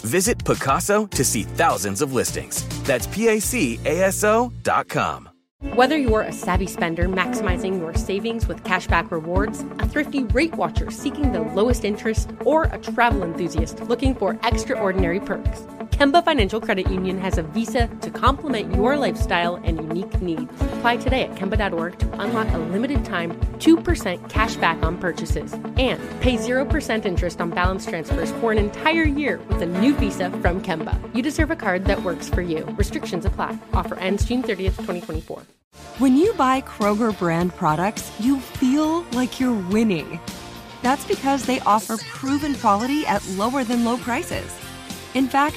Visit Pacaso to see thousands of listings. That's dot com. Whether you're a savvy spender maximizing your savings with cashback rewards, a thrifty rate watcher seeking the lowest interest, or a travel enthusiast looking for extraordinary perks, Kemba Financial Credit Union has a visa to complement your lifestyle and unique needs. Apply today at Kemba.org to unlock a limited time 2% cash back on purchases and pay 0% interest on balance transfers for an entire year with a new visa from Kemba. You deserve a card that works for you. Restrictions apply. Offer ends June 30th, 2024. When you buy Kroger brand products, you feel like you're winning. That's because they offer proven quality at lower than low prices. In fact,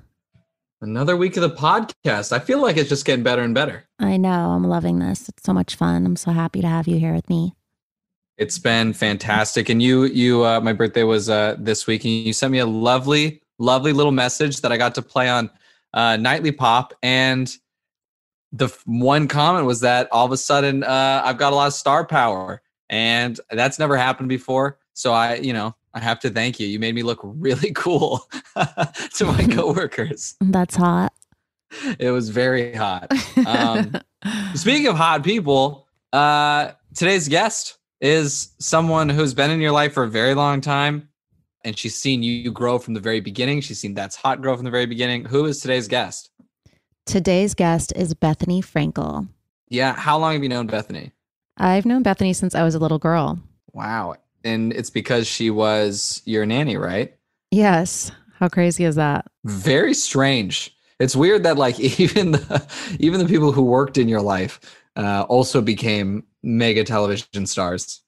Another week of the podcast. I feel like it's just getting better and better. I know. I'm loving this. It's so much fun. I'm so happy to have you here with me. It's been fantastic. And you, you, uh, my birthday was uh, this week, and you sent me a lovely, lovely little message that I got to play on uh, Nightly Pop. And the one comment was that all of a sudden uh, I've got a lot of star power, and that's never happened before. So I, you know, I have to thank you. You made me look really cool to my coworkers. That's hot. It was very hot. Um, speaking of hot people, uh, today's guest is someone who's been in your life for a very long time, and she's seen you grow from the very beginning. She's seen That's Hot grow from the very beginning. Who is today's guest? Today's guest is Bethenny Frankel. Yeah. How long have you known Bethenny? I've known Bethenny since I was a little girl. Wow. And it's because she was your nanny, right? Yes. How crazy is that? Very strange. It's weird that like even the even the people who worked in your life uh, also became mega television stars.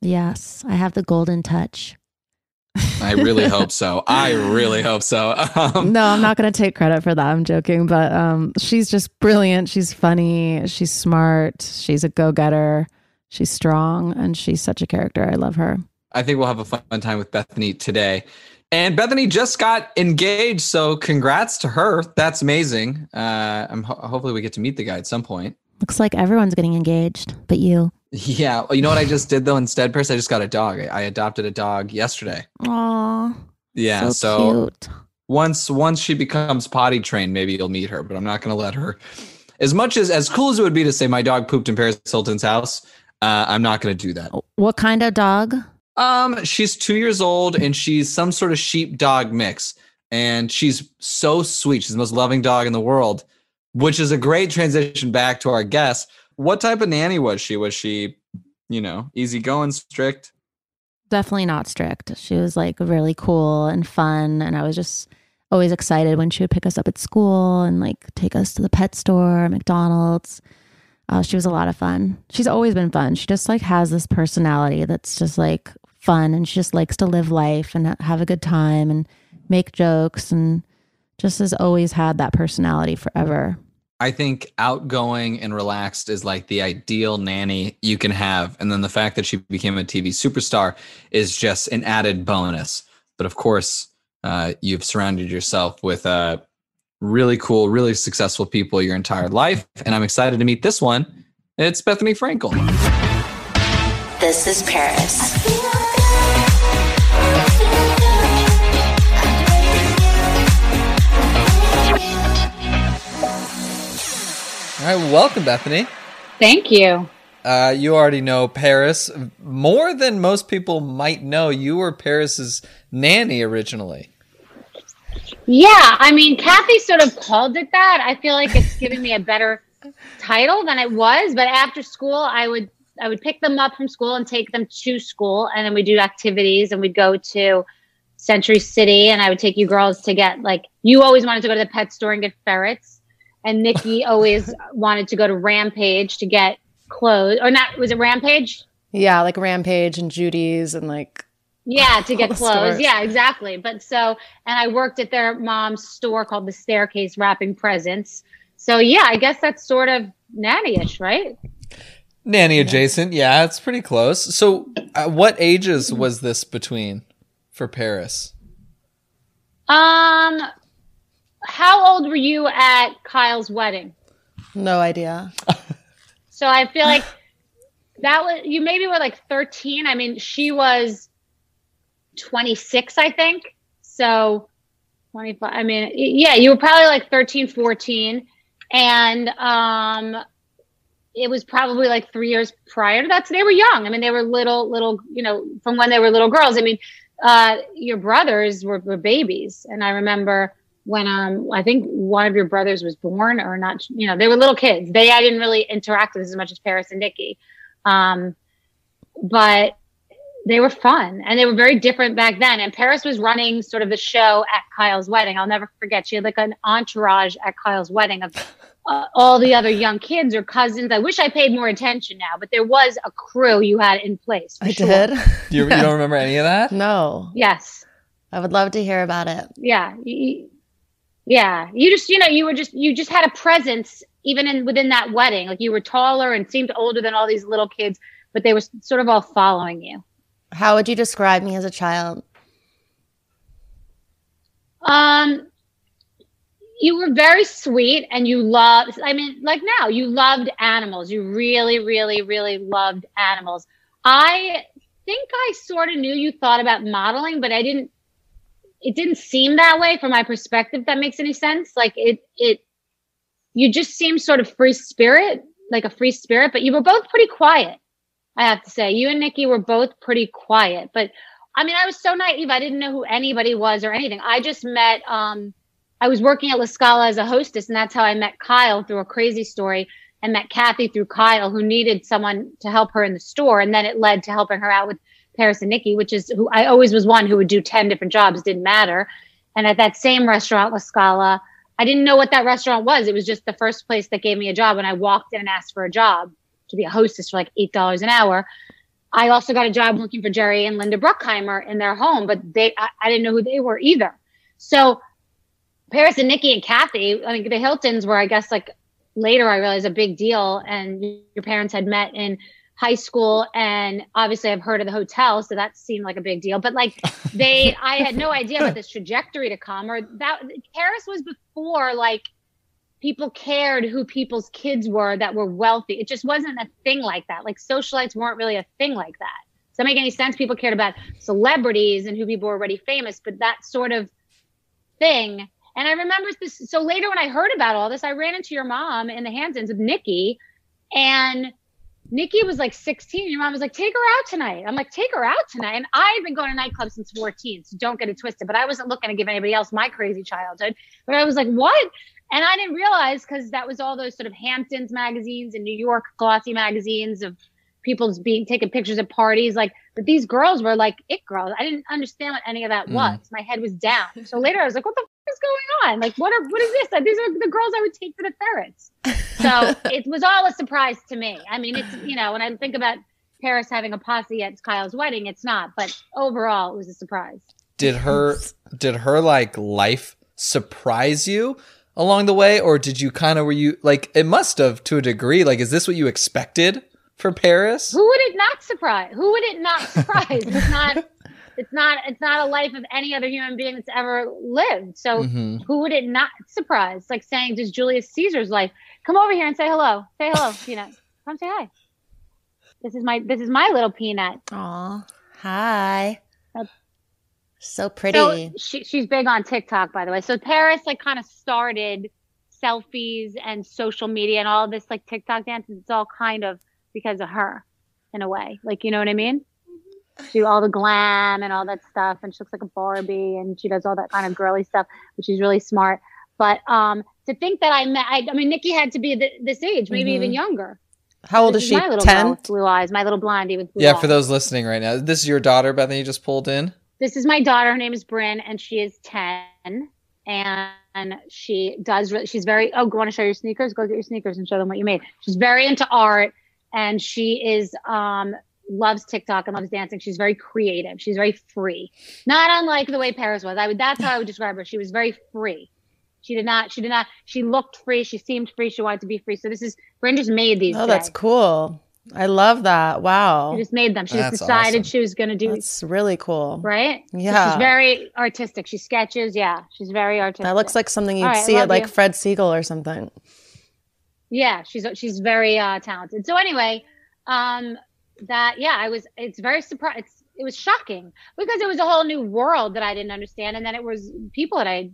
Yes. I have the golden touch. I really hope so. I really hope so. Um, no, I'm not going to take credit for that. I'm joking, but um, she's just brilliant. She's funny. She's smart. She's a go getter. She's strong, and she's such a character. I love her. I think we'll have a fun time with Bethenny today. And Bethenny just got engaged, so congrats to her. That's amazing. Uh, I'm ho- hopefully we get to meet the guy at some point. Looks like everyone's getting engaged, but you. Yeah, Well, you know what I just did though instead, Paris? I just got a dog. I, I adopted a dog yesterday. Aw. Yeah, so, so cute. once once she becomes potty trained, maybe you'll meet her. But I'm not going to let her. As much as as cool as it would be to say my dog pooped in Paris Hilton's house, uh, I'm not going to do that. What kind of dog? Um, she's two years old and she's some sort of sheep dog mix, and she's so sweet. She's the most loving dog in the world, which is a great transition back to our guest. What type of nanny was she? Was she, you know, easygoing, strict? Definitely not strict. She was like really cool and fun. And I was just always excited when she would pick us up at school and like take us to the pet store, McDonald's. Uh, she was a lot of fun. She's always been fun. She just like has this personality that's just like fun and she just likes to live life and have a good time and make jokes and just has always had that personality forever. I think outgoing and relaxed is like the ideal nanny you can have. And then the fact that she became a TV superstar is just an added bonus. But of course, uh, you've surrounded yourself with uh, really cool, really successful people your entire life. And I'm excited to meet this one It's Bethenny Frankel. This is Paris. All right, welcome, Bethenny. Thank you. Uh, you already know Paris more than most people might know. You were Paris's nanny originally. Yeah, I mean, Kathy sort of called it that. I feel like it's giving me a better title than it was. But after school, I would I would pick them up from school and take them to school, and then we do activities, and we'd go to Century City, and I would take you girls to get like you always wanted to go to the pet store and get ferrets, and Nikki always wanted to go to Rampage to get clothes, or not? Was it Rampage? Yeah, like Rampage and Judy's and like Yeah, to get clothes. stores. Yeah, exactly. But so, and I worked at their mom's store called the Staircase Wrapping Presents. So yeah, I guess that's sort of nanny-ish, right? Nanny adjacent. Yeah, it's pretty close. So, uh, what ages was this between for Paris? Um, how old were you at Kyle's wedding? no idea. So I feel like that was you maybe were like 13. I mean, she was 26, I think. So 25. I mean, yeah, you were probably like 13, 14. And um it was probably like three years prior to that. So they were young. I mean, they were little, little, you know, from when they were little girls. I mean, uh, your brothers were, were babies. And I remember when um I think one of your brothers was born or not, you know, they were little kids. They I didn't really interact with as much as Paris and Nikki. Um but they were fun and they were very different back then. And Paris was running sort of the show at Kyle's wedding. I'll never forget. She had like an entourage at Kyle's wedding of uh, all the other young kids or cousins. I wish I paid more attention now, but there was a crew you had in place. I sure. did. You, you don't remember any of that? No. Yes. I would love to hear about it. yeah yeah you just you know you were just you just had a presence even in within that wedding like you were taller and seemed older than all these little kids but they were sort of all following you How would you describe me as a child? um you were very sweet and you loved i mean like now you loved animals. You really really really loved animals. I think i sort of knew you thought about modeling but i didn't it didn't seem that way from my perspective that makes any sense. Like it it you just seemed sort of free spirit like a free spirit but you were both pretty quiet i have to say you and nikki were both pretty quiet but i mean i was so naive i didn't know who anybody was or anything i just met um i was working at la scala as a hostess and that's how i met kyle through a crazy story and met kathy through kyle who needed someone to help her in the store and then it led to helping her out with Paris and Nikki, which is who I always was one who would do 10 different jobs, didn't matter. And at that same restaurant, La Scala, I didn't know what that restaurant was. It was just the first place that gave me a job when I walked in and asked for a job to be a hostess for like $8 an hour. I also got a job looking for Jerry and Linda Bruckheimer in their home, but they I, I didn't know who they were either. So Paris and Nikki and Kathy, I mean, the Hiltons were, I guess, like later I realized a big deal. And your parents had met in high school and obviously I've heard of the hotel so that seemed like a big deal but like they I had no idea about this trajectory to come or that Paris was before like people cared who people's kids were that were wealthy it just wasn't a thing like that like socialites weren't really a thing like that does that make any sense people cared about celebrities and who people were already famous but that sort of thing and I remember this so later when I heard about all this I ran into your mom in the Hamptons with Nikki and Nikki was like 16. Your mom was like, take her out tonight. I'm like, take her out tonight. And I've been going to nightclubs since 14, so don't get it twisted. But I wasn't looking to give anybody else my crazy childhood. But I was like, what? And I didn't realize because that was all those sort of Hamptons magazines and New York glossy magazines of people's being taking pictures at parties. Like, but these girls were like it girls. I didn't understand what any of that Mm. was. My head was down. So later I was like, what the f- is going on? Like, what are what is this? These are the girls I would take for the ferrets. So it was all a surprise to me. I mean, it's you know, when I think about Paris having a posse at Kyle's wedding, it's not. But overall, it was a surprise. Did her did her like life surprise you along the way, or did you kind of were you like it must have to a degree? Like, is this what you expected for Paris? Who would it not surprise? Who would it not surprise? it's not. It's not. It's not a life of any other human being that's ever lived. So Mhm. who would it not surprise? Like saying, does Julius Caesar's life come over here and say hello? Say hello. You know. Come say hi. This is my this is my little peanut. Aw. Hi. Uh, So pretty. So she, she's big on TikTok, by the way. So Paris like kind of started selfies and social media and all this like TikTok dances. It's all kind of because of her, in a way. Like you know what I mean? She do all the glam and all that stuff, and she looks like a Barbie, and she does all that kind of girly stuff, but she's really smart. But um, to think that I met, I, I mean, Nikki had to be th- this age, maybe Mhm. even younger. How old This is she? My little girl 10? with blue eyes, my little blondie with blue Yeah, eyes. for those listening right now, this is your daughter, Bethenny. You just pulled in. This is my daughter. Her name is Bryn, and she is ten. And she does. Re- she's very. Oh, want to show your sneakers? Go get your sneakers and show them what you made. She's very into art, and she is um loves TikTok and loves dancing. She's very creative. She's very free. Not unlike the way Paris was. I would. That's how I would describe her. She was very free. She did not. She did not. She looked free. She seemed free. She wanted to be free. So this is Bryn just made these. Oh, that's cool. I love that. Wow. She just made them. She just decided awesome. she was going to do It's really cool. right? So Yeah. she's very artistic. She sketches. Yeah, she's very artistic. That looks like something you'd All right, see love at like you. Fred Segal or something. yeah, she's she's very uh, talented. So anyway, um, that yeah, I was. It's very surprised. It's, it was shocking because it was a whole new world that I didn't understand, and then it was people that I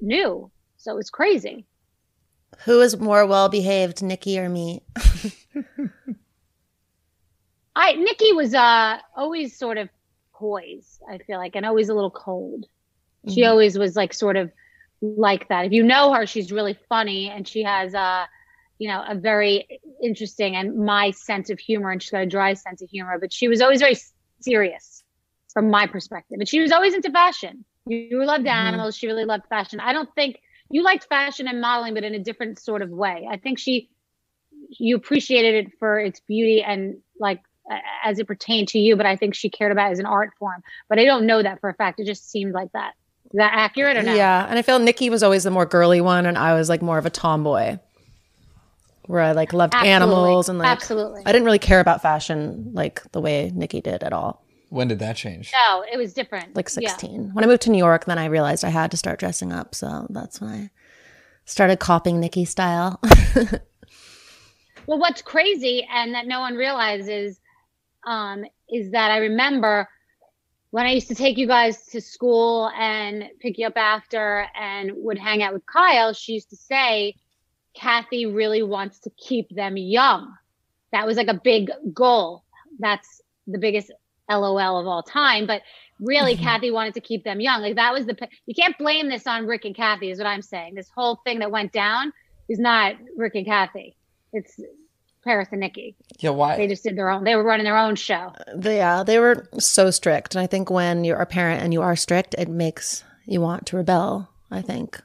knew. So it was crazy. Who is more well behaved, Nikki or me? I Nikki was uh always sort of poised. I feel like, and always a little cold. She Mhm. always was like sort of like that. If you know her, she's really funny, and she has uh you know a very interesting and my sense of humor, and she's got a dry sense of humor. But she was always very serious from my perspective, and she was always into fashion. You, you loved Mhm. animals. She really loved fashion. I don't think you liked fashion and modeling, but in a different sort of way. I think she you appreciated it for its beauty and like as it pertained to you, but I think she cared about it as an art form. But I don't know that for a fact. It just seemed like that. Is that accurate or not? Yeah, and I feel Nikki was always the more girly one, and I was like more of a tomboy, where I like loved Absolutely. animals and like Absolutely. I didn't really care about fashion like the way Nikki did at all. When did that change? No, it was different. Like Yeah. sixteen, when I moved to New York, then I realized I had to start dressing up, so that's when I started copying Nikki style. Well, what's crazy and that no one realizes um, is that I remember when I used to take you guys to school and pick you up after and would hang out with Kyle, she used to say, Kathy really wants to keep them young. That was like a big goal. That's the biggest LOL of all time. But really, Mhm. Kathy wanted to keep them young. Like that was the, you can't blame this on Rick and Kathy, is what I'm saying. This whole thing that went down is not Rick and Kathy. It's Paris and Nikki. Yeah, why? They just did their own, they were running their own show. They, yeah, they were so strict, and I think when you're a parent and you are strict, it makes you want to rebel. I think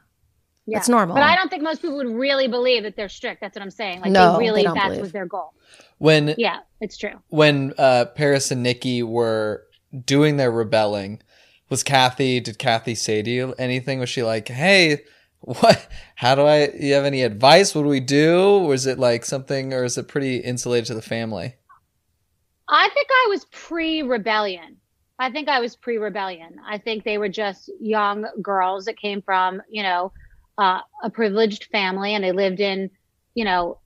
Yeah. it's normal. But I don't think most people would really believe that they're strict. That's what I'm saying. Like No, they they really, don't that believe. was their goal. when Yeah, it's true. when uh, Paris and Nikki were doing their rebelling, was Kathy? Did Kathy say to you anything? Was she like, "Hey, what? How do I? You have any advice? What do we do? Was it like something, or is it pretty insulated to the family?" I think I was pre rebellion. I think I was pre rebellion. I think they were just young girls that came from, you know, uh, a privileged family and they lived in, you know,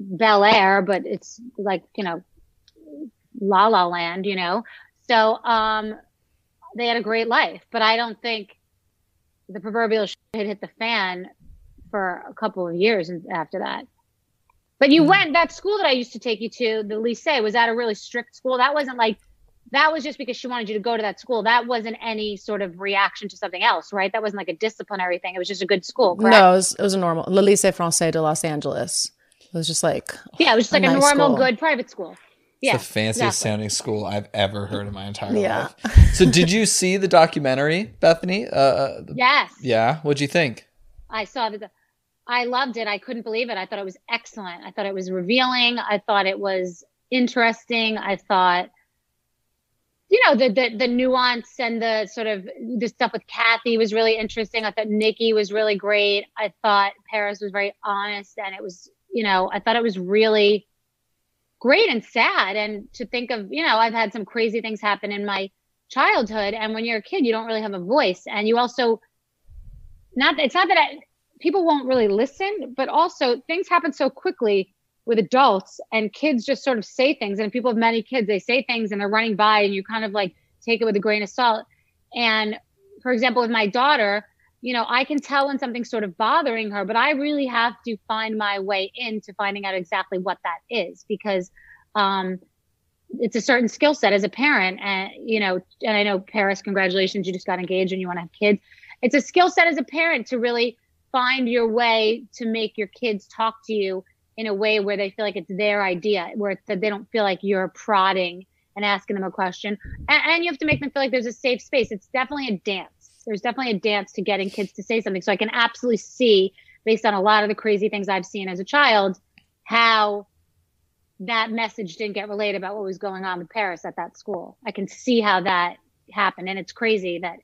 Bel Air, but it's like, you know, La La Land, you know. So um, they had a great life, but I don't think the proverbial shit had hit the fan for a couple of years after that. But you hmm. went that school that I used to take you to, the lycée, was that a really strict school? That wasn't like that was just because she wanted you to go to that school. That wasn't any sort of reaction to something else, right? That wasn't like a disciplinary thing. It was just a good school, correct? no, it was, it was a normal Le Lycée Français de Los Angeles. It was just like Yeah, it was just like a, nice normal, school. good private school. Yeah, it's the fanciest exactly. sounding school I've ever heard in my entire Yeah. life. So, did you see the documentary, Bethenny? Uh, Uh, Yes, yeah. What'd you think? I saw the. I loved it. I couldn't believe it. I thought it was excellent. I thought it was revealing. I thought it was interesting. I thought, you know, the the the nuance and the sort of the stuff with Kathy was really interesting. I thought Nikki was really great. I thought Paris was very honest, and it was, you know, I thought it was really great and sad. And to think of, you know, I've had some crazy things happen in my childhood, and when you're a kid, you don't really have a voice, and you also not it's not that I, people won't really listen but also things happen so quickly with adults and kids just sort of say things. And people have many kids they say things and they're running by and you kind of like take it with a grain of salt. And for example with my daughter you know i can tell when something's sort of bothering her but i really have to find my way into finding out exactly what that is because um it's a certain skill set as a parent and you know and i know paris congratulations you just got engaged and you want to have kids it's a skill set as a parent to really find your way to make your kids talk to you in a way where they feel like it's their idea, where they don't feel like you're prodding and asking them a question. And, and, you have to make them feel like there's a safe space. It's definitely a dance. There's definitely a dance to getting kids to say something. So I can absolutely see, based on a lot of the crazy things I've seen as a child, how that message didn't get relayed about what was going on with Paris at that school. I can see how that happened. And it's crazy that,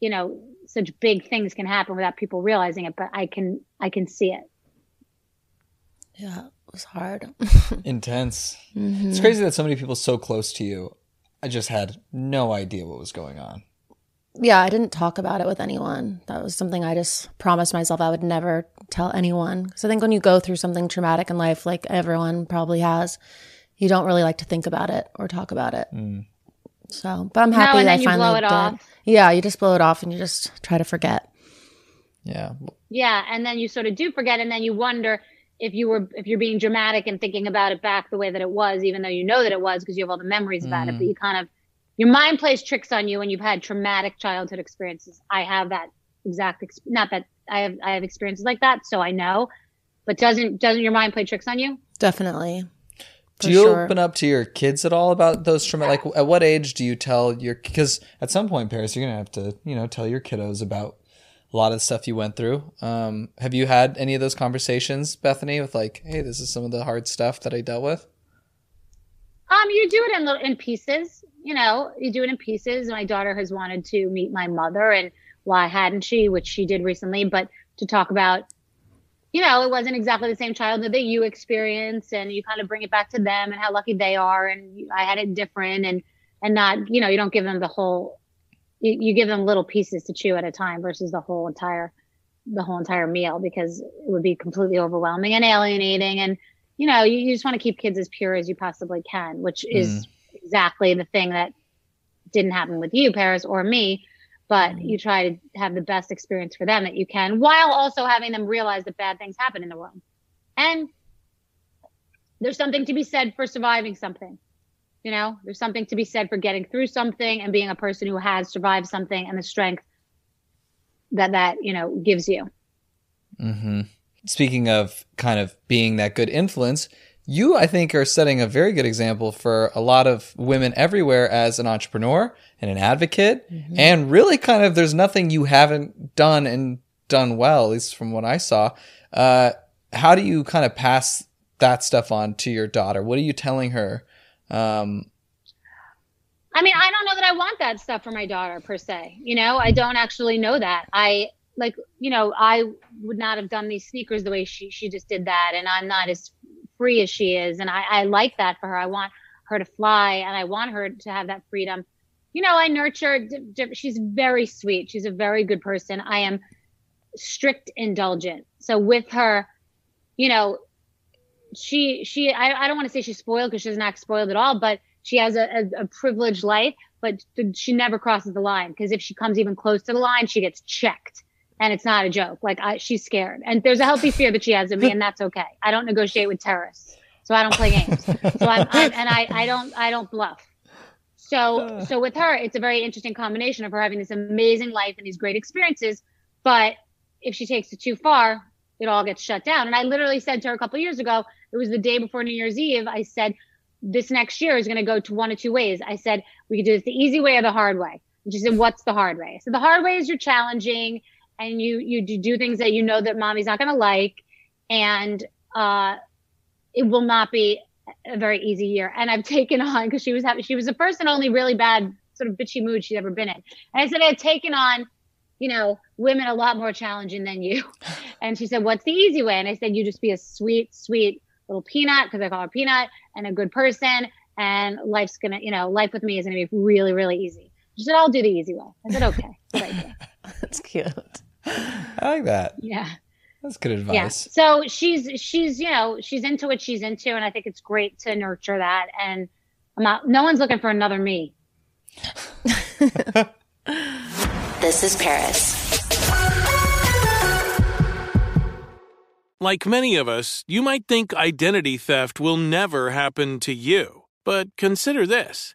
you know, such big things can happen without people realizing it, but I can I can see it. Yeah, it was hard. Intense. Mm-hmm. It's crazy that so many people so close to you. I just had no idea what was going on. Yeah, I didn't talk about it with anyone. That was something I just promised myself I would never tell anyone. Because I think when you go through something traumatic in life, like everyone probably has, you don't really like to think about it or talk about it. Mm. So, but I'm happy no, that I finally blow it did. off. Yeah, you just blow it off and you just try to forget. Yeah. Yeah, and then you sort of do forget, and then you wonder if you were if you're being dramatic and thinking about it back the way that it was, even though you know that it was because you have all the memories about it. But you kind of your mind plays tricks on you when you've had traumatic childhood experiences. I have that exact ex- not that I have I have experiences like that, so I know. But doesn't doesn't your mind play tricks on you? Definitely. Do you sure. open up to your kids at all about those trauma? Like, at what age do you tell your? Because at some point, Paris, you're gonna have to, you know, tell your kiddos about a lot of the stuff you went through. Um, have you had any of those conversations, Bethenny, with like, hey, this is some of the hard stuff that I dealt with? You do it in little in pieces. You know, you do it in pieces. My daughter has wanted to meet my mother, and why hadn't she? Which she did recently, but to talk about, you know, it wasn't exactly the same childhood that you experience, and you kind of bring it back to them and how lucky they are, and I had it different, and and not, you know, you don't give them the whole. You, you give them little pieces to chew at a time versus the whole entire, the whole entire meal because it would be completely overwhelming and alienating and you know, you, you just want to keep kids as pure as you possibly can, which is exactly the thing that didn't happen with you, Paris, or me. But you try to have the best experience for them that you can while also having them realize that bad things happen in the world. And there's something to be said for surviving something. You know, there's something to be said for getting through something and being a person who has survived something and the strength that that, you know, gives you. Mm-hmm. Speaking of kind of being that good influence, you, I think, are setting a very good example for a lot of women everywhere as an entrepreneur and an advocate. And really, kind of, there's nothing you haven't done and done well, at least from what I saw. Uh, how do you kind of pass that stuff on to your daughter? What are you telling her? Um, I mean, I don't know that I want that stuff for my daughter per se. You know, I don't actually know that. I like, you know, I would not have done these sneakers the way she she just did that, and I'm not as free as she is, and I, I like that for her. I want her to fly, and I want her to have that freedom. You know, I nurture. D- d- she's very sweet. She's a very good person. I am strict indulgent. So with her, you know, she she I, I don't want to say she's spoiled because she's not spoiled at all, but she has a, a, a privileged life, but she never crosses the line because if she comes even close to the line, she gets checked. And it's not a joke. Like I, she's scared, and there's a healthy fear that she has of me, and that's okay. I don't negotiate with terrorists, so I don't play games. So I'm, I'm and I, I don't, I don't bluff. So, so with her, it's a very interesting combination of her having this amazing life and these great experiences, but if she takes it too far, it all gets shut down. And I literally said to her a couple of years ago, it was the day before New Year's Eve. I said, this next year is going to go to one of two ways. I said, we could do this the easy way or the hard way. And she said, what's the hard way? So the hard way is you're challenging and you, you do- things that you know that mommy's not going to like. And, uh, it will not be a very easy year. And I've taken on because she was having, she was the first and only really bad sort of bitchy mood she'd ever been in. And I said, I had taken on, you know, women a lot more challenging than you. And she said, what's the easy way? And I said, you just be a sweet, sweet little peanut because I call her peanut and a good person. And life's to, you know, life with me is to be really, really easy. She said, I'll do the easy way. I said, okay. Good. That's cute. I like that. Yeah. That's good advice. Yeah. So she's she's you know she's into what she's into, and I think it's great to nurture that. And I'm not. No one's looking for another me. This is Paris. Like many of us, you might think identity theft will never happen to you. But consider this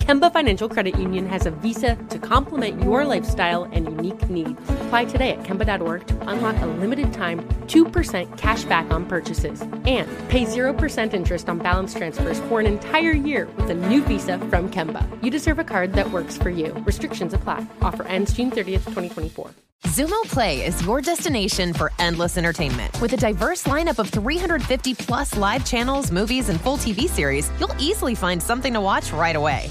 Kemba Financial Credit Union has a visa to complement your lifestyle and unique needs. Apply today at Kemba.org to unlock a limited time 2% cash back on purchases and pay 0% interest on balance transfers for an entire year with a new visa from Kemba. You deserve a card that works for you. Restrictions apply. Offer ends June 30th, 2024. Xumo Play is your destination for endless entertainment. With a diverse lineup of 350 plus live channels, movies, and full TV series, you'll easily find something to watch right away.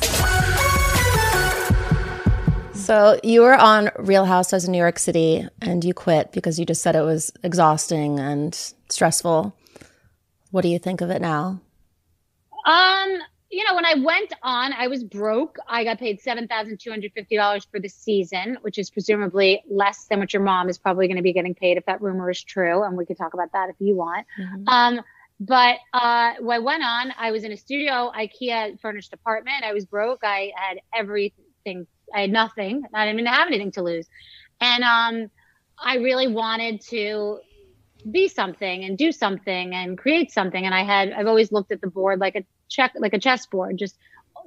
So you were on Real Housewives of New York City and you quit because you just said it was exhausting and stressful. What do you think of it now? Um, you know, when I went on, I was broke. I got paid seven thousand two hundred fifty dollars for the season, which is presumably less than what your mom is probably going to be getting paid if that rumor is true. And we could talk about that if you want. Mm-hmm. Um, but uh, when I went on, I was in a studio, IKEA furnished apartment. I was broke. I had everything. I had nothing. I didn't even have anything to lose. And um, I really wanted to be something and do something and create something. And I had, I've always looked at the board like a check, like a chessboard, just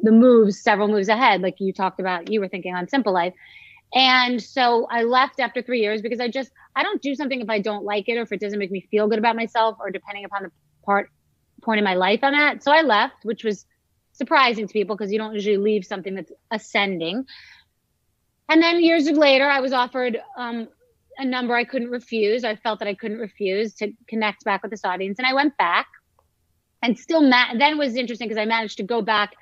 the moves, several moves ahead, like you talked about, you were thinking on Simple Life. And so I left after three years because I just, I don't do something if I don't like it or if it doesn't make me feel good about myself or depending upon the part, point in my life I'm at. So I left, which was surprising to people because you don't usually leave something that's ascending. And then years later, I was offered um, a number I couldn't refuse. I felt that I couldn't refuse to connect back with this audience. And I went back and still, ma- then was interesting because I managed to go back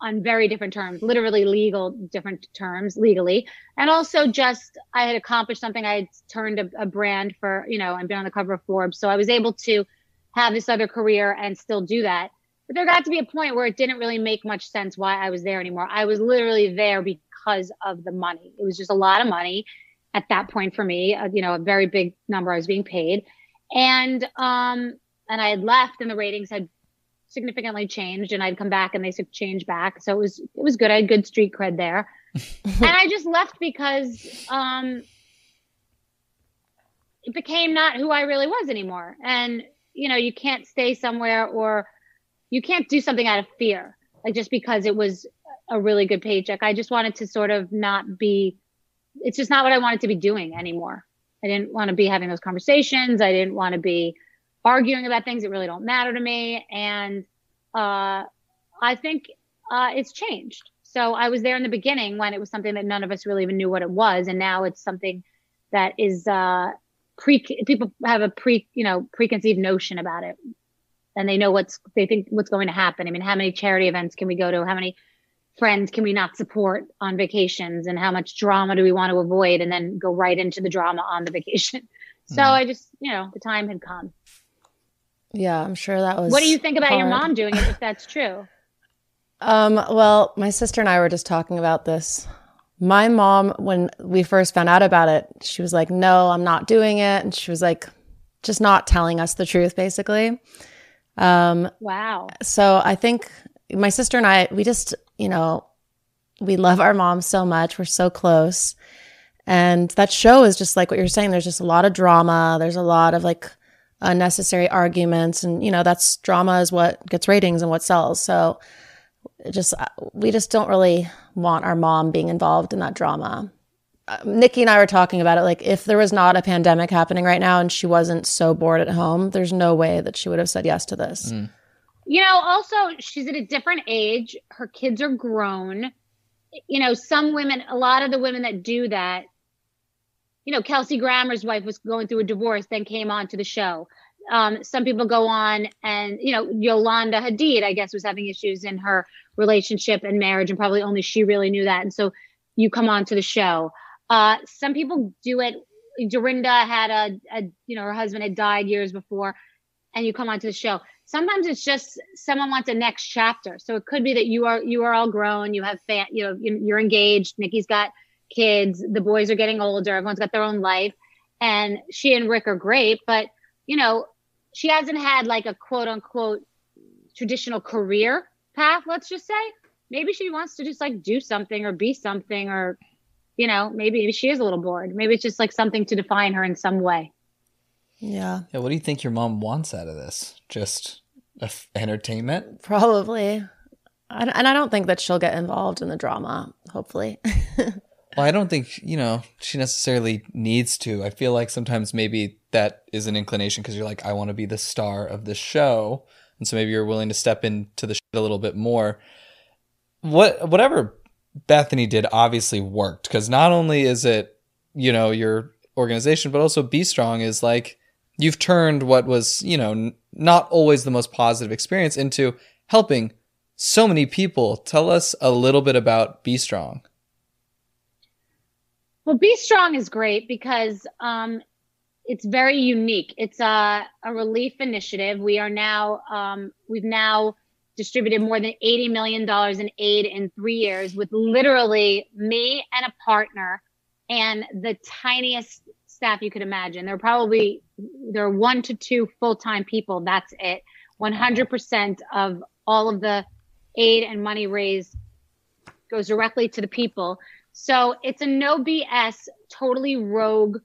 on very different terms, literally legal, different terms legally. And also just, I had accomplished something. I had turned a, a brand for, you know, I've been on the cover of Forbes. So I was able to have this other career and still do that. But there got to be a point where it didn't really make much sense why I was there anymore. I was literally there because of the money. It was just a lot of money at that point for me, uh, you know, a very big number I was being paid. And um and I had left and the ratings had significantly changed and I'd come back and they said change back. So it was it was good. I had good street cred there. and I just left because um it became not who I really was anymore. And you know, you can't stay somewhere or you can't do something out of fear, like just because it was a really good paycheck. I just wanted to sort of not be it's just not what I wanted to be doing anymore. I didn't want to be having those conversations. I didn't want to be arguing about things that really don't matter to me. And uh, I think uh, it's changed. So I was there in the beginning when it was something that none of us really even knew what it was, and now it's something that is uh, pre. People have a pre, you know, preconceived notion about it, and they know what's they think what's going to happen. I mean, how many charity events can we go to? How many friends can we not support on vacations? And how much drama do we want to avoid? And then go right into the drama on the vacation. So mm. I just, you know, the time had come. Yeah, I'm sure that was. What do you think about hard. your mom doing it if that's true? Um, well, my sister and I were just talking about this. My mom, when we first found out about it, she was like, No, I'm not doing it. And she was like, just not telling us the truth, basically. Um, wow. So I think my sister and I, we just, you know, we love our mom so much. We're so close. And that show is just like what you're saying. There's just a lot of drama. There's a lot of like unnecessary arguments. And, you know, that's drama is what gets ratings and what sells. So just, uh, we just don't really want our mom being involved in that drama. Nikki and I were talking about it. Like, if there was not a pandemic happening right now and she wasn't so bored at home, there's no way that she would have said yes to this. Mm. You know, also, she's at a different age. Her kids are grown. You know, some women, a lot of the women that do that, you know, Kelsey Grammer's wife was going through a divorce, then came on to the show. Um, some people go on and, you know, Yolanda Hadid, I guess, was having issues in her relationship and marriage, and probably only she really knew that. And so you come on to the show. Uh, some people do it. Dorinda had a, a, you know, her husband had died years before, and you come onto the show. Sometimes it's just someone wants a next chapter. So it could be that you are you are all grown, you have fan, you know, you're engaged. Nikki's got kids, the boys are getting older, everyone's got their own life, and she and Rick are great, but you know, she hasn't had like a quote unquote traditional career path. Let's just say maybe she wants to just like do something or be something or you know maybe she is a little bored maybe it's just like something to define her in some way yeah. Yeah. What do you think your mom wants out of this? Just f- entertainment? Probably. and I don't think that she'll get involved in the drama, hopefully. well, I don't think, you know, she necessarily needs to. I feel like sometimes maybe that is an inclination because you're like, I want to be the star of the show. And so maybe you're willing to step into the shit a little bit more. What whatever Bethenny did obviously worked because not only is it, you know, your organization, but also Be Strong is like you've turned what was, you know, n- not always the most positive experience into helping so many people. Tell us a little bit about Be Strong. Well, Be Strong is great because um, it's very unique. It's a, a relief initiative. We are now, um, we've now distributed more than $80 million in aid in three years with literally me and a partner and the tiniest staff you could imagine. There are probably there are one to two full time people. That's it. 100% of all of the aid and money raised goes directly to the people. So it's a no BS, totally rogue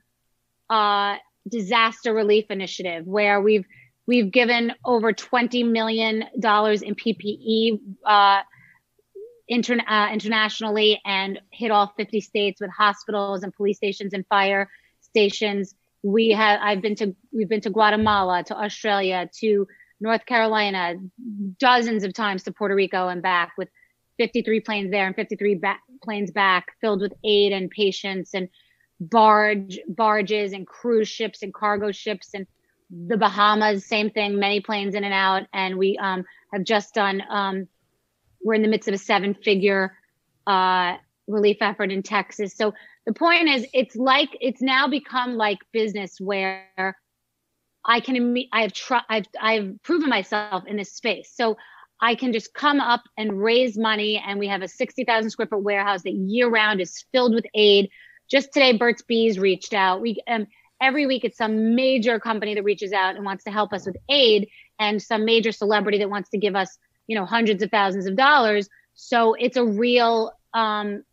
uh, disaster relief initiative where we've we've given over 20 million dollars in PPE uh, uh, internationally and hit all 50 states with hospitals and police stations and fire stations. We have I've been to we've been to Guatemala, to Australia, to North Carolina, dozens of times to Puerto Rico and back with 53 planes there and 53 ba- planes back filled with aid and patients and barge barges and cruise ships and cargo ships and the Bahamas, same thing, many planes in and out. And we um, have just done, um, we're in the midst of a seven figure uh, relief effort in Texas. So the point is it's like it's now become like business where I can I have tr- I've I've proven myself in this space. So I can just come up and raise money and we have a 60,000 square foot warehouse that year round is filled with aid. Just today Burt's Bees reached out. We um, every week it's some major company that reaches out and wants to help us with aid and some major celebrity that wants to give us, you know, hundreds of thousands of dollars. So it's a real um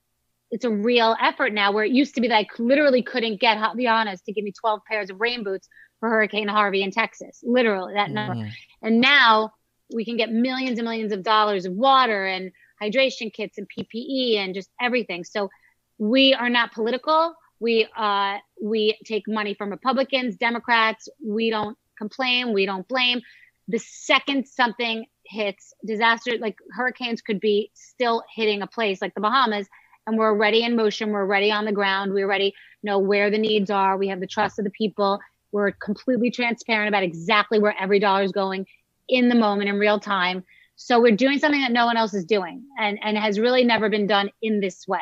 it's a real effort now where it used to be that I literally couldn't get, honest, to give me 12 pairs of rain boots for Hurricane Harvey in Texas, literally that number. Mm. And now we can get millions and millions of dollars of water and hydration kits and PPE and just everything. So we are not political. We uh, we take money from Republicans, Democrats. We don't complain. We don't blame. The second something hits, disaster like hurricanes could be still hitting a place like the Bahamas, and we're already in motion. We're already on the ground. We already know where the needs are. We have the trust of the people. We're completely transparent about exactly where every dollar is going in the moment in real time. So we're doing something that no one else is doing and, and has really never been done in this way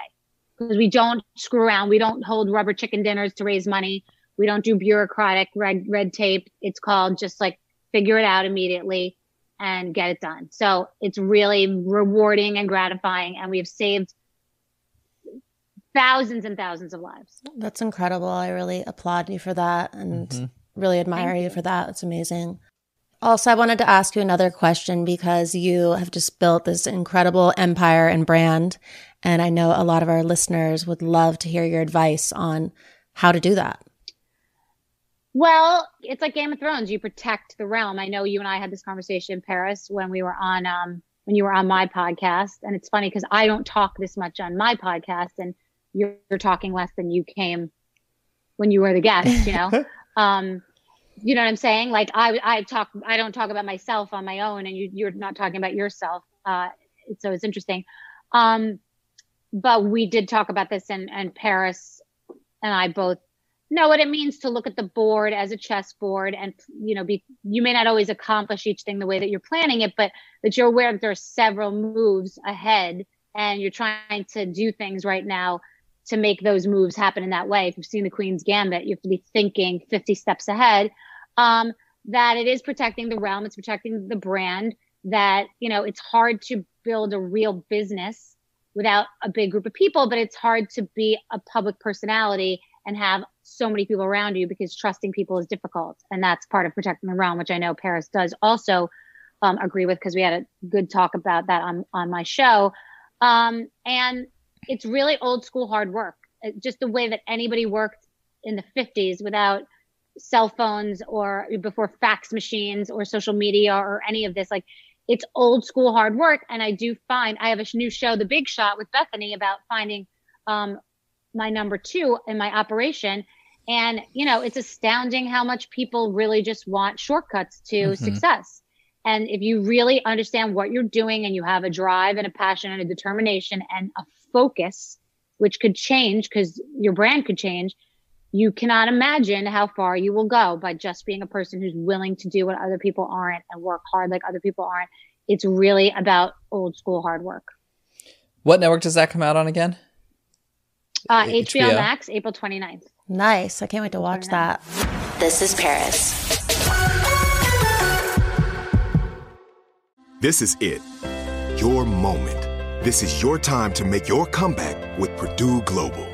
because we don't screw around. We don't hold rubber chicken dinners to raise money. We don't do bureaucratic red, red tape. It's called just like figure it out immediately and get it done. So it's really rewarding and gratifying. And we have saved thousands and thousands of lives. That's incredible. I really applaud you for that and Mm-hmm. really admire you for that. It's amazing. Also, I wanted to ask you another question because you have just built this incredible empire and brand. And I know a lot of our listeners would love to hear your advice on how to do that. Well, it's like Game of Thrones. You protect the realm. I know you and I had this conversation in Paris when we were on um when you were on my podcast, and it's funny because I don't talk this much on my podcast, and you're, you're talking less than you came when you were the guest. You know, um, you know what I'm saying? Like I I talk I don't talk about myself on my own, and you you're not talking about yourself. Uh, so it's interesting. Um, but we did talk about this, and and Paris and I both know what it means to look at the board as a chessboard and you know be you may not always accomplish each thing the way that you're planning it but that you're aware that there are several moves ahead and you're trying to do things right now to make those moves happen in that way. If you've seen the queen's gambit you have to be thinking 50 steps ahead. Um, that it is protecting the realm it's protecting the brand that you know it's hard to build a real business without a big group of people but it's hard to be a public personality and have so many people around you because trusting people is difficult. And that's part of protecting the realm, which I know Paris does also um, agree with because we had a good talk about that on, on my show. Um, and it's really old school hard work, It- just the way that anybody worked in the 50s without cell phones or before fax machines or social media or any of this. Like it's old school hard work. And I do find I have a new show, The Big Shot with Bethenny about finding um, my number two in my operation. And, you know, it's astounding how much people really just want shortcuts to Mhm. success. And if you really understand what you're doing and you have a drive and a passion and a determination and a focus, which could change because your brand could change, you cannot imagine how far you will go by just being a person who's willing to do what other people aren't and work hard like other people aren't. It's really about old school hard work. What network does that come out on again? Uh, HBO. HBO Max, April 29th. Nice. I can't wait to watch that. This is Paris. This is it. Your moment. This is your time to make your comeback with Purdue Global.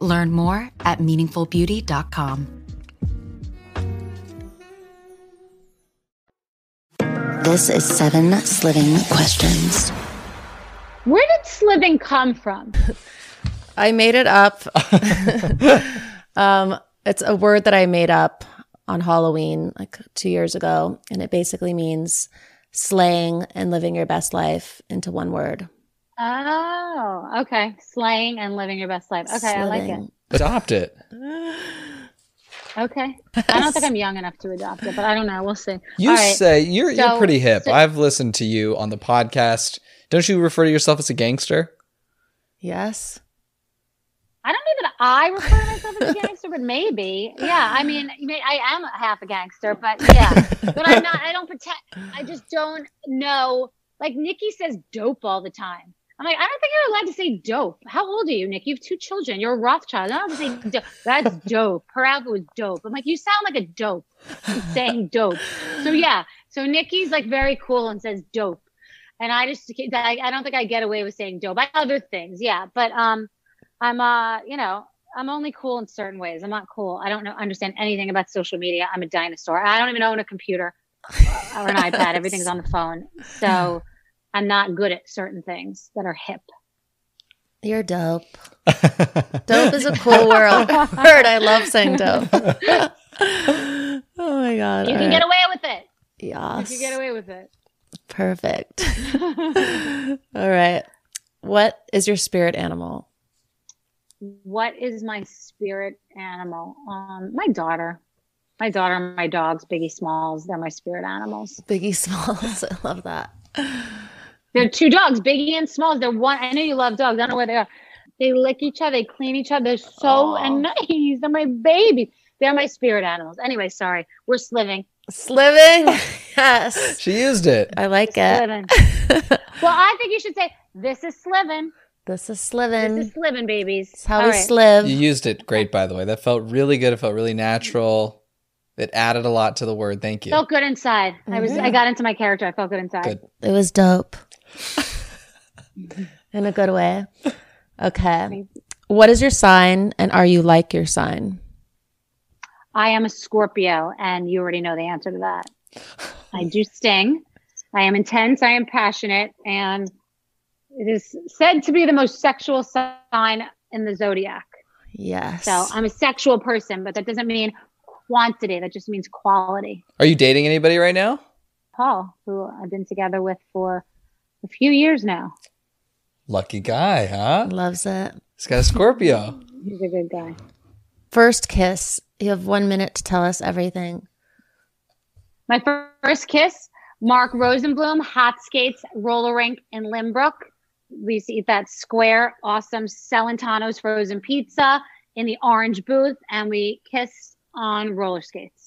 Learn more at meaningfulbeauty.com. This is seven sliving questions. Where did sliving come from? I made it up. um, it's a word that I made up on Halloween like two years ago, and it basically means slaying and living your best life into one word. Oh, okay. Slaying and living your best life. Okay, I like it. Adopt it. Okay. I don't think I'm young enough to adopt it, but I don't know. We'll see. You All right. say you're you're pretty hip. so- I've listened to you on the podcast. Don't you refer to yourself as a gangster? Yes. I don't know that I refer to myself as a gangster, but maybe. Yeah, I mean, I am half a gangster, but yeah. but I'm not. I don't pretend. I just don't know. Like Nikki says, dope all the time. I'm like, I don't think you're allowed to say dope. How old are you, Nick? You have two children. You're a Rothschild. I don't have to say dope. That's dope. Her outfit was dope. I'm like, you sound like a dope saying dope. So yeah. So Nikki's like very cool and says dope. And I just, I, I don't think I get away with saying dope. I other things, yeah. But um, I'm uh, you know, I'm only cool in certain ways. I'm not cool. I don't know understand anything about social media. I'm a dinosaur. I don't even own a computer or an iPad. Everything's on the phone. So I'm not good at certain things that are hip. You're dope. dope is a cool world word. I love saying dope. oh my god! You All can right. get away with it. Yeah. You can get away with it. Perfect. All right. What is your spirit animal? what is my spirit animal? Um, my daughter. My daughter and my dogs, Biggie Smalls, they're my spirit animals. Biggie Smalls. I love that. They're two dogs, Biggie and Smalls. They're one. I know you love dogs. I don't know where they are. They lick each other. They clean each other. They're so and nice. They're my babies. They're my spirit animals. Anyway, sorry. We're sliving. Sliving. Yes. She used it. I like it. Well, I think you should say, this is sliving. This is sliving. This is sliving, babies. It's how All we right. sliv. You used it great, by the way. That felt really good. It felt really natural. It added a lot to the word. Thank you. Felt good inside. I was. I mm-hmm. got into my character. I felt good inside. Good. It was dope. In a good way. Okay. What is your sign and are you like your sign? I am a Scorpio, and you already know the answer to that. I do sting. I am intense. I am passionate, and it is said to be the most sexual sign in the zodiac. Yes. So I'm a sexual person, but that doesn't mean quantity. That just means quality. Are you dating anybody right now? Paul, who I've been together with for a few years now, Lucky guy, huh? Loves it. He's got a Scorpio. he's a good guy. First kiss. You have one minute to tell us everything. My first kiss, Mark Rosenblum, hot skates, roller rink in Lynbrook. We used to eat that square, awesome Celentano's frozen pizza in the orange booth, and we kissed on roller skates.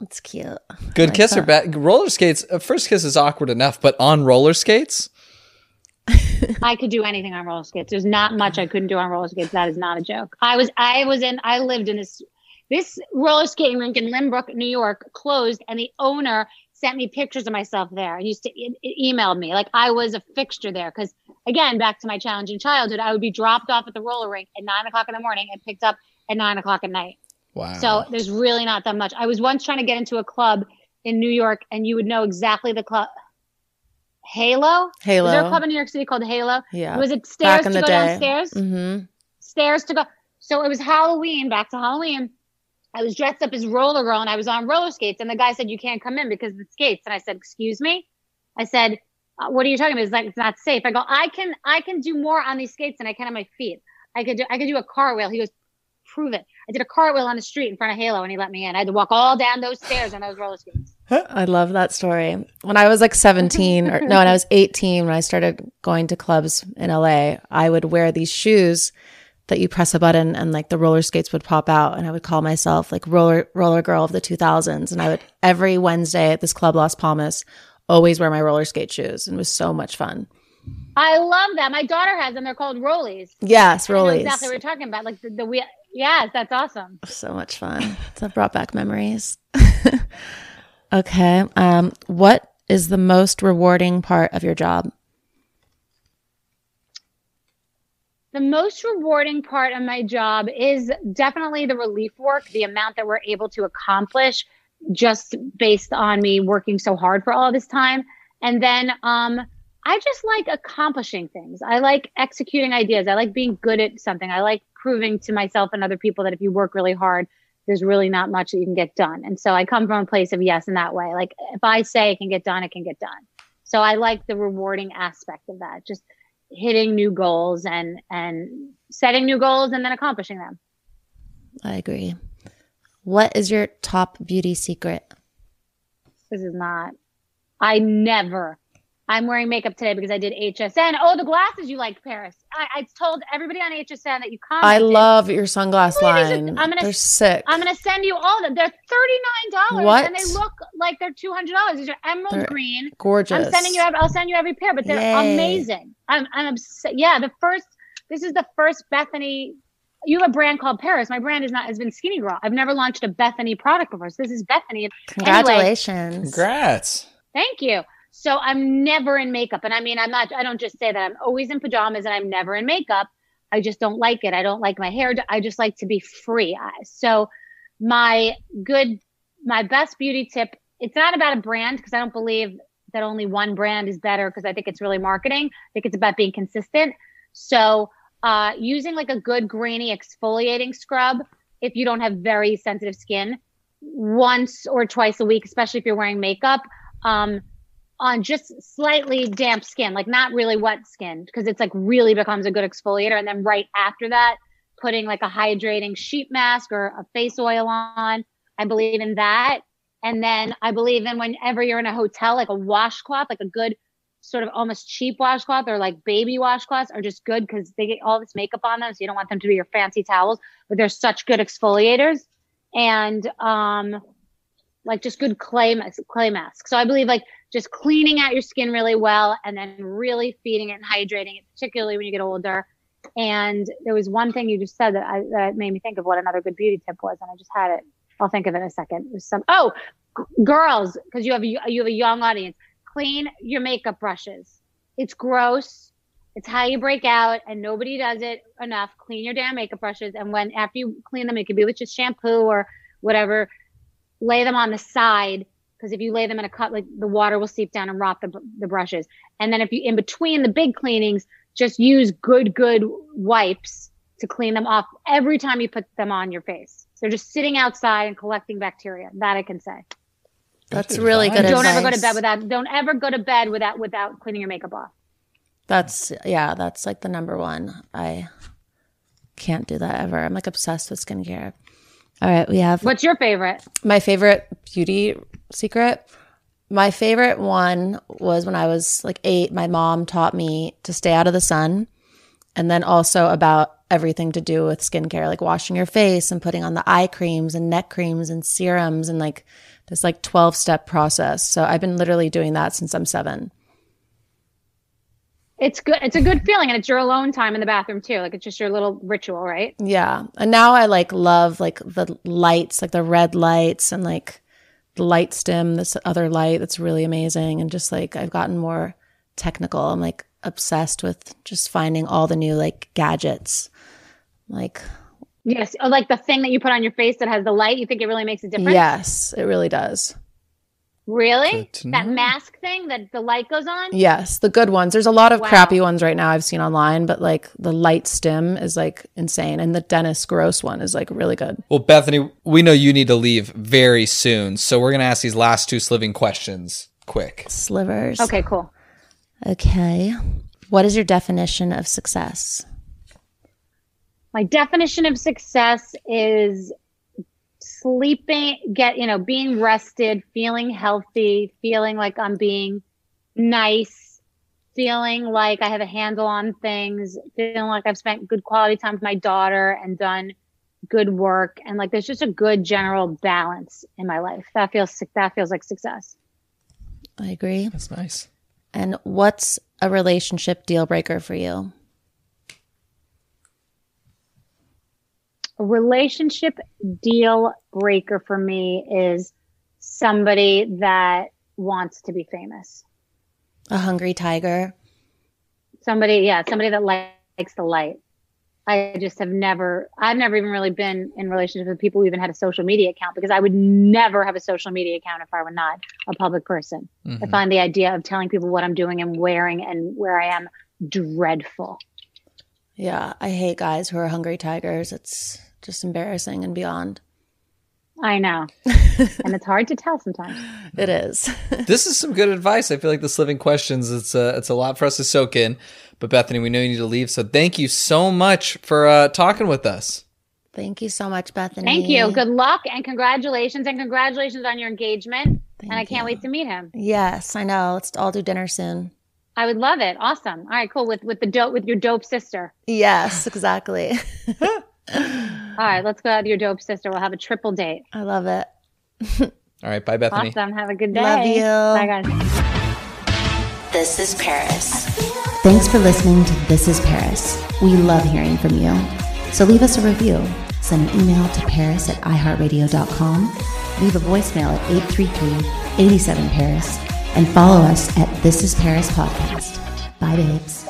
It's cute. Good Like kiss or bad? Roller skates. uh, First kiss is awkward enough, but on roller skates, I could do anything on roller skates. There's not much I couldn't do on roller skates. That is not a joke. I was, I was in, I lived in this, this roller skating rink in Lynbrook, New York, closed, and the owner sent me pictures of myself there and used to e- email me like I was a fixture there. Because again, back to my challenging childhood, I would be dropped off at the roller rink at nine o'clock in the morning and picked up at nine o'clock at night. Wow. So there's really not that much. I was once trying to get into a club in New York, and you would know exactly the club. Halo. Halo. Is there a club in New York City called Halo? Yeah. Was it stairs Back to go day. downstairs? Mm-hmm. Stairs to go. So it was Halloween. Back to Halloween. I was dressed up as roller girl, and I was on roller skates. And the guy said, "You can't come in because of the skates." And I said, "Excuse me." I said, uh, "What are you talking about?" He's like, "It's not safe." I go, "I can, I can do more on these skates than I can on my feet. I could do, I could do a cartwheel." He goes, "Prove it." I did a cartwheel on the street in front of Halo, and he let me in. I had to walk all down those stairs on those roller skates. I love that story. When I was like 17 or no, when I was 18, when I started going to clubs in LA, I would wear these shoes that you press a button and like the roller skates would pop out and I would call myself like roller roller girl of the 2000s and I would every Wednesday at this club Las Palmas always wear my roller skate shoes and it was so much fun. I love that. My daughter has them. They're called rollies. Yes, rollies. exactly what you're talking about. Like the, the we. Yes, that's awesome. So much fun. That brought back memories. okay. Um what is the most rewarding part of your job? The most rewarding part of my job is definitely the relief work, the amount that we're able to accomplish just based on me working so hard for all this time. And then um, I just like accomplishing things. I like executing ideas. I like being good at something. I like proving to myself and other people that if you work really hard, there's really not much that you can get done. And so I come from a place of yes in that way. Like if I say it can get done, it can get done. So I like the rewarding aspect of that. Just hitting new goals and and setting new goals and then accomplishing them. I agree. What is your top beauty secret? This is not. I never. I'm wearing makeup today because I did HSN. Oh, the glasses you like, Paris. I, I told everybody on HSN that you come. I love your sunglass Please, line. I'm gonna- They're sick. I'm gonna send you all of them. They're thirty nine dollars, What? and they look like they're two hundred dollars. These are emerald They're green. gorgeous. I'm sending you. I'll send you every pair, but they're Yay. amazing. I'm. I'm obsessed. Yeah, the first. This is the first Bethenny. You have a brand called Paris. My brand is not has been Skinny Girl. I've never launched a Bethenny product before. So this is Bethenny. Anyway, Congratulations. Congrats. Thank you. So I'm never in makeup. And I mean, I'm not, I don't just say that. I'm always in pajamas and I'm never in makeup. I just don't like it. I don't like my hair. I just like to be free. So my good, my best beauty tip, it's not about a brand because I don't believe that only one brand is better because I think it's really marketing. I think it's about being consistent. So uh, using like a good grainy exfoliating scrub if you don't have very sensitive skin once or twice a week, especially if you're wearing makeup. Um, on just slightly damp skin, like not really wet skin, because it's like really becomes a good exfoliator. And then right after that, putting like a hydrating sheet mask or a face oil on. I believe in that. And then I believe in whenever you're in a hotel, like a washcloth, like a good sort of almost cheap washcloth or like baby washcloths are just good because they get all this makeup on them. So you don't want them to be your fancy towels, but they're such good exfoliators. And um, like just good clay clay mask. So I believe like just cleaning out your skin really well and then really feeding it and hydrating it, particularly when you get older. And there was one thing you just said that I, that made me think of what another good beauty tip was, and I just had it. I'll think of it in a second. Some oh, g- girls, because you have a, you have a young audience. Clean your makeup brushes. It's gross. It's how you break out, and nobody does it enough. Clean your damn makeup brushes, and when after you clean them, it could be with just shampoo or whatever lay them on the side because if you lay them in a cup, like the water will seep down and rot the, the brushes. And then if you, in between the big cleanings, just use good, good wipes to clean them off every time you put them on your face. So they're just sitting outside and collecting bacteria. That I can say. That's really good don't ever go to bed without, don't ever go to bed without, without cleaning your makeup off. That's yeah, that's like the number one. I can't do that ever. I'm like obsessed with skincare. All right, we have What's your favorite? my favorite beauty secret. My favorite one was when I was like eight. My mom taught me to stay out of the sun, and then also about everything to do with skincare, like washing your face and putting on the eye creams and neck creams and serums and like this like 12 step process. So I've been literally doing that since I'm seven. It's good. It's a good feeling. And it's your alone time in the bathroom too. Like it's just your little ritual, right? Yeah. And now I like love like the lights, like the red lights and like the LightStim this other light that's really amazing. And just like I've gotten more technical. I'm like obsessed with just finding all the new like gadgets. Like Yes, oh, like the thing that you put on your face that has the light. You think it really makes a difference? yes, it really does. Really? That mask thing that the light goes on? Yes, the good ones. There's a lot of Wow. crappy ones right now I've seen online, but like the LightStim is like insane, and the Dennis Gross one is like really good. Well, Bethenny, we know you need to leave very soon, so we're gonna ask these last two sliving questions quick. Slivers. Okay, cool. Okay. What is your definition of success? My definition of success is sleeping, get, you know, being rested, feeling healthy, feeling like I'm being nice, feeling like I have a handle on things, feeling like I've spent good quality time with my daughter and done good work. And like there's just a good general balance in my life. That feels, that feels like success. I agree. That's nice. And what's a relationship deal breaker for you? A relationship deal breaker for me is somebody that wants to be famous. A hungry tiger. Somebody, yeah, somebody that likes the light. I just have never, I've never even really been in relationships with people who even had a social media account because I would never have a social media account if I were not a public person. I Mhm. find the idea of telling people what I'm doing and wearing and where I am dreadful. Yeah, I hate guys who are hungry tigers. It's just embarrassing and beyond. I know. and it's hard to tell sometimes. It is. this is some good advice. I feel like the sliving questions, it's a, it's a lot for us to soak in. But Bethenny, we know you need to leave. So thank you so much for uh, talking with us. Thank you so much, Bethenny. Thank you. Good luck and congratulations and congratulations on your engagement. and I can't wait to meet him. Yes, I know. Let's all do dinner soon. I would love it. Awesome. All right, cool. With with the dope with your dope sister. Yes, exactly. All right, let's go out to your dope sister. We'll have a triple date. I love it. All right. Bye, Bethenny. Awesome. Have a good day. Love you. Bye guys. This is Paris. Thanks for listening to This is Paris. We love hearing from you. So leave us a review. Send an email to paris at iheartradio.com. Leave a voicemail at 833 87 Paris. And follow us at This is Paris Podcast. Bye, babes.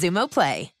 Xumo Play.